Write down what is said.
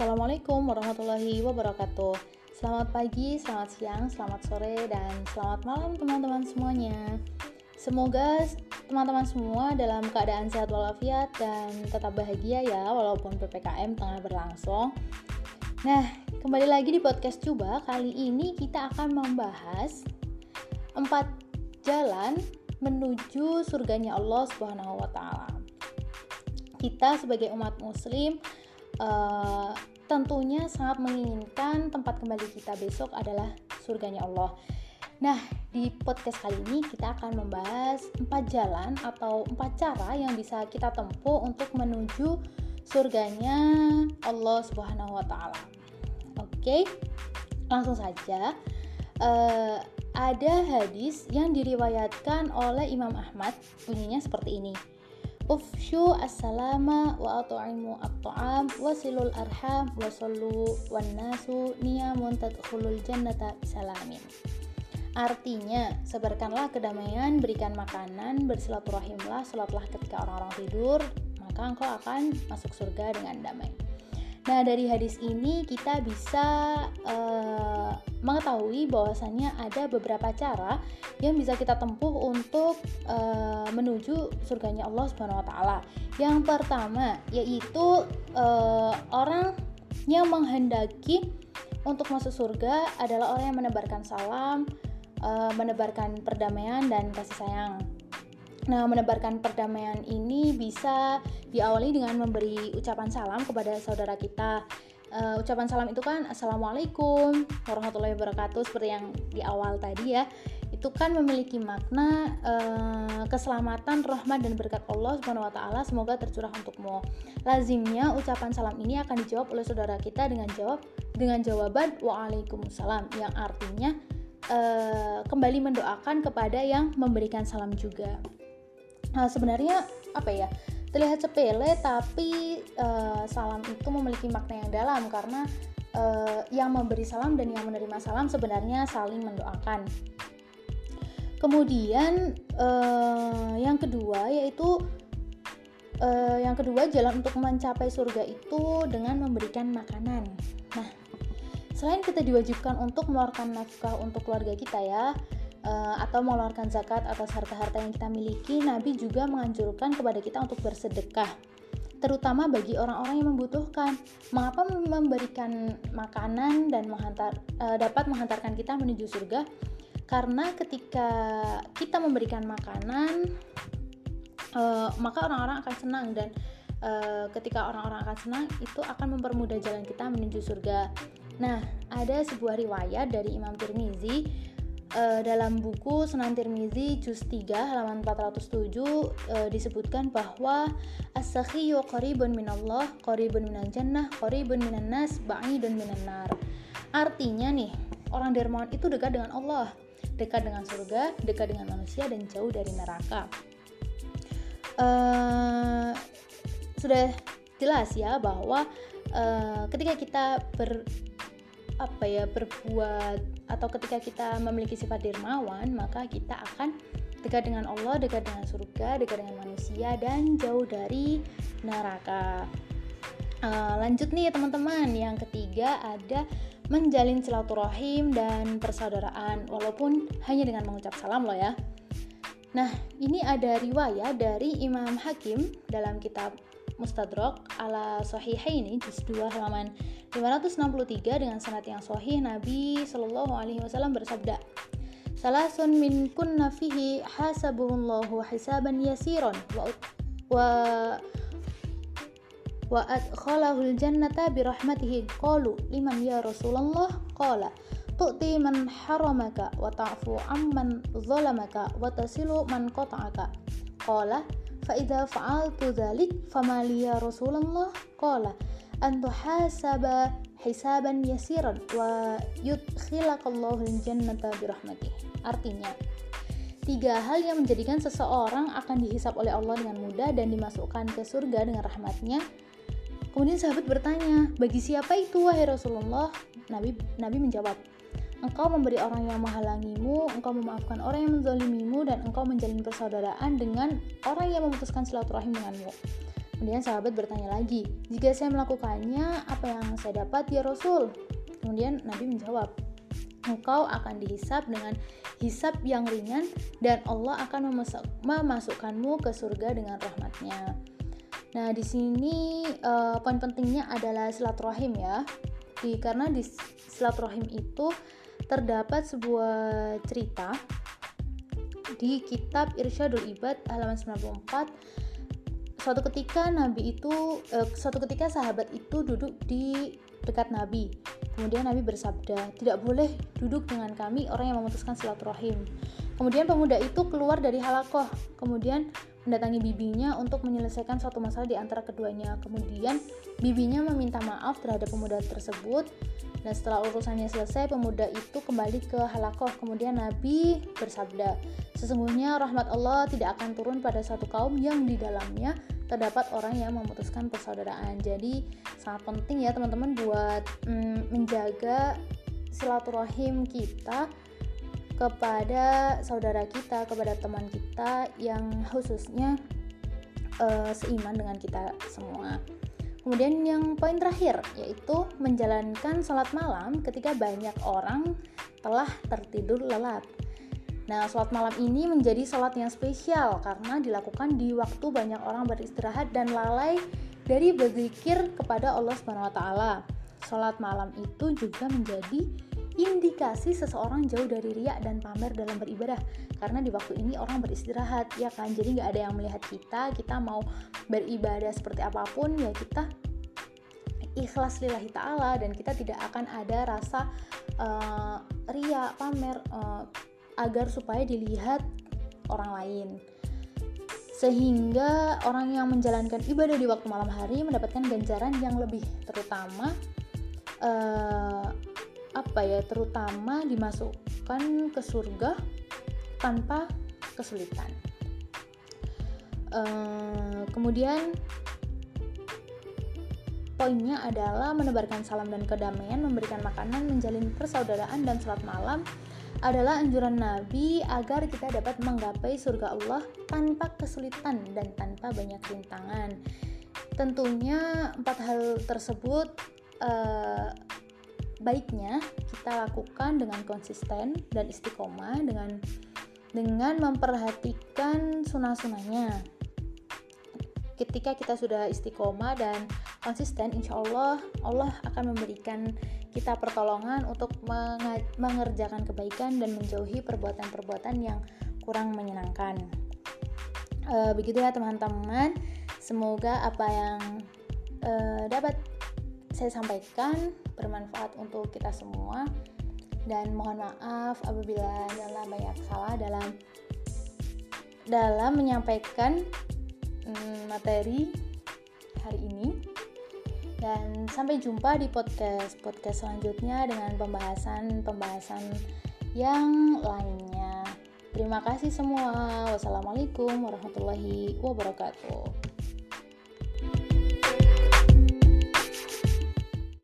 Assalamualaikum warahmatullahi wabarakatuh. Selamat pagi, selamat siang, selamat sore, dan selamat malam teman-teman semuanya. Semoga teman-teman semua dalam keadaan sehat walafiat dan tetap bahagia ya walaupun PPKM tengah berlangsung. Nah, kembali lagi di podcast Coba. Kali ini kita akan membahas empat jalan menuju surganya Allah Subhanahu wa. Kita sebagai umat muslim uh, tentunya sangat menginginkan tempat kembali kita besok adalah surganya Allah. Nah, di podcast kali ini kita akan membahas empat jalan atau empat cara yang bisa kita tempuh untuk menuju surganya Allah Subhanahu wa taala. Oke. Langsung saja. Uh, ada hadis yang diriwayatkan oleh Imam Ahmad bunyinya seperti ini ufshu assalama wa atu'imu at-ta'am wasilul arham wa sallu wan nasu niyamun tadkhulul jannata bisalamin Artinya, sebarkanlah kedamaian, berikan makanan, bersilaturahimlah, salatlah ketika orang-orang tidur, maka engkau akan masuk surga dengan damai. Nah, dari hadis ini kita bisa uh, mengetahui bahwasannya ada beberapa cara yang bisa kita tempuh untuk uh, menuju surganya Allah Subhanahu wa taala. Yang pertama yaitu uh, orang yang menghendaki untuk masuk surga adalah orang yang menebarkan salam, menebarkan perdamaian dan kasih sayang. Nah, menebarkan perdamaian ini bisa diawali dengan memberi ucapan salam kepada saudara kita uh, ucapan salam itu kan assalamualaikum warahmatullahi wabarakatuh seperti yang di awal tadi ya itu kan memiliki makna uh, keselamatan, rahmat dan berkat Allah Subhanahu wa taala semoga tercurah untukmu. Lazimnya ucapan salam ini akan dijawab oleh saudara kita dengan jawab dengan jawaban waalaikumsalam yang artinya uh, kembali mendoakan kepada yang memberikan salam juga. Nah, sebenarnya apa ya? terlihat sepele tapi uh, salam itu memiliki makna yang dalam karena uh, yang memberi salam dan yang menerima salam sebenarnya saling mendoakan. Kemudian uh, yang kedua yaitu uh, yang kedua jalan untuk mencapai surga itu dengan memberikan makanan. Nah, selain kita diwajibkan untuk mengeluarkan nafkah untuk keluarga kita ya, atau mengeluarkan zakat atas harta-harta yang kita miliki, Nabi juga menganjurkan kepada kita untuk bersedekah, terutama bagi orang-orang yang membutuhkan. Mengapa memberikan makanan dan menghantar, uh, dapat menghantarkan kita menuju surga? Karena ketika kita memberikan makanan, uh, maka orang-orang akan senang dan uh, ketika orang-orang akan senang, itu akan mempermudah jalan kita menuju surga. Nah, ada sebuah riwayat dari Imam Tirmizi uh, dalam buku Sunan Tirmizi juz 3 halaman 407 uh, disebutkan bahwa as-sakhiyu qaribun minallah, qaribun minal jannah, qaribun minan nas, ba'idun minan nar. Artinya nih, orang dermawan itu dekat dengan Allah, dekat dengan surga, dekat dengan manusia dan jauh dari neraka. Uh, sudah jelas ya bahwa uh, ketika kita ber apa ya berbuat atau ketika kita memiliki sifat dermawan, maka kita akan dekat dengan Allah, dekat dengan surga, dekat dengan manusia dan jauh dari neraka. Uh, lanjut nih teman-teman, yang ketiga ada menjalin silaturahim dan persaudaraan walaupun hanya dengan mengucap salam loh ya. Nah, ini ada riwayat dari Imam Hakim dalam kitab Mustadrak ala Sahihaini juz 2 halaman 563 dengan sanad yang sahih Nabi Shallallahu alaihi wasallam bersabda Salasun min kunna fihi hasabuhullahu hisaban yasiran wa wa wa adkhalahul jannata birahmatihi qalu liman ya Rasulullah? Qala tu'ti man haramaka wa ta'fu amman zalamaka wa tasilu man qata'aka. Qala فإذا فعلت ذلك فما لي يا رسول الله قال أن تحاسب حسابا يسيرا ويدخلك الله الجنة برحمته artinya tiga hal yang menjadikan seseorang akan dihisap oleh Allah dengan mudah dan dimasukkan ke surga dengan rahmatnya kemudian sahabat bertanya bagi siapa itu wahai Rasulullah Nabi Nabi menjawab Engkau memberi orang yang menghalangimu, engkau memaafkan orang yang menzalimimu, dan engkau menjalin persaudaraan dengan orang yang memutuskan silaturahim denganmu. Kemudian sahabat bertanya lagi, "Jika saya melakukannya, apa yang saya dapat ya Rasul?" Kemudian Nabi menjawab, "Engkau akan dihisap dengan hisap yang ringan dan Allah akan memasukkanmu ke surga dengan rahmatnya." Nah, di sini uh, poin pentingnya adalah silaturahim ya. Di, karena di silaturahim itu terdapat sebuah cerita di kitab Irsyadul Ibad halaman 94 suatu ketika Nabi itu uh, suatu ketika sahabat itu duduk di dekat Nabi. Kemudian Nabi bersabda, "Tidak boleh duduk dengan kami orang yang memutuskan silaturahim." Kemudian pemuda itu keluar dari halakoh, kemudian mendatangi bibinya untuk menyelesaikan suatu masalah di antara keduanya. Kemudian bibinya meminta maaf terhadap pemuda tersebut dan setelah urusannya selesai, pemuda itu kembali ke halakoh. Kemudian Nabi bersabda, Sesungguhnya rahmat Allah tidak akan turun pada satu kaum yang di dalamnya terdapat orang yang memutuskan persaudaraan. Jadi sangat penting ya teman-teman buat mm, menjaga silaturahim kita kepada saudara kita, kepada teman kita yang khususnya uh, seiman dengan kita semua. Kemudian yang poin terakhir yaitu menjalankan sholat malam ketika banyak orang telah tertidur lelap. Nah, sholat malam ini menjadi sholat yang spesial karena dilakukan di waktu banyak orang beristirahat dan lalai dari berzikir kepada Allah Subhanahu wa taala. Sholat malam itu juga menjadi indikasi seseorang jauh dari riak dan pamer dalam beribadah. Karena di waktu ini orang beristirahat ya kan? Jadi nggak ada yang melihat kita kita mau beribadah seperti apa pun ya kita ikhlas lillahi ta'ala dan kita tidak akan ada rasa uh, ria pamer uh, agar supaya dilihat orang lain. Sehingga orang yang menjalankan ibadah di waktu malam hari mendapatkan ganjaran yang lebih terutama uh, apa ya terutama dimasukkan ke surga tanpa kesulitan uh, kemudian poinnya adalah menebarkan salam dan kedamaian memberikan makanan menjalin persaudaraan dan sholat malam adalah anjuran Nabi agar kita dapat menggapai surga Allah tanpa kesulitan dan tanpa banyak rintangan. Tentunya empat hal tersebut uh, baiknya kita lakukan dengan konsisten dan istiqomah dengan dengan memperhatikan sunnah-sunnahnya. Ketika kita sudah istiqomah dan konsisten, insya Allah Allah akan memberikan kita pertolongan untuk mengerjakan kebaikan dan menjauhi perbuatan-perbuatan yang kurang menyenangkan. E, begitu ya teman-teman. Semoga apa yang e, dapat saya sampaikan bermanfaat untuk kita semua dan mohon maaf apabila dalam banyak salah dalam dalam menyampaikan mm, materi hari ini. Dan sampai jumpa di podcast podcast selanjutnya dengan pembahasan-pembahasan yang lainnya. Terima kasih semua. Wassalamualaikum warahmatullahi wabarakatuh.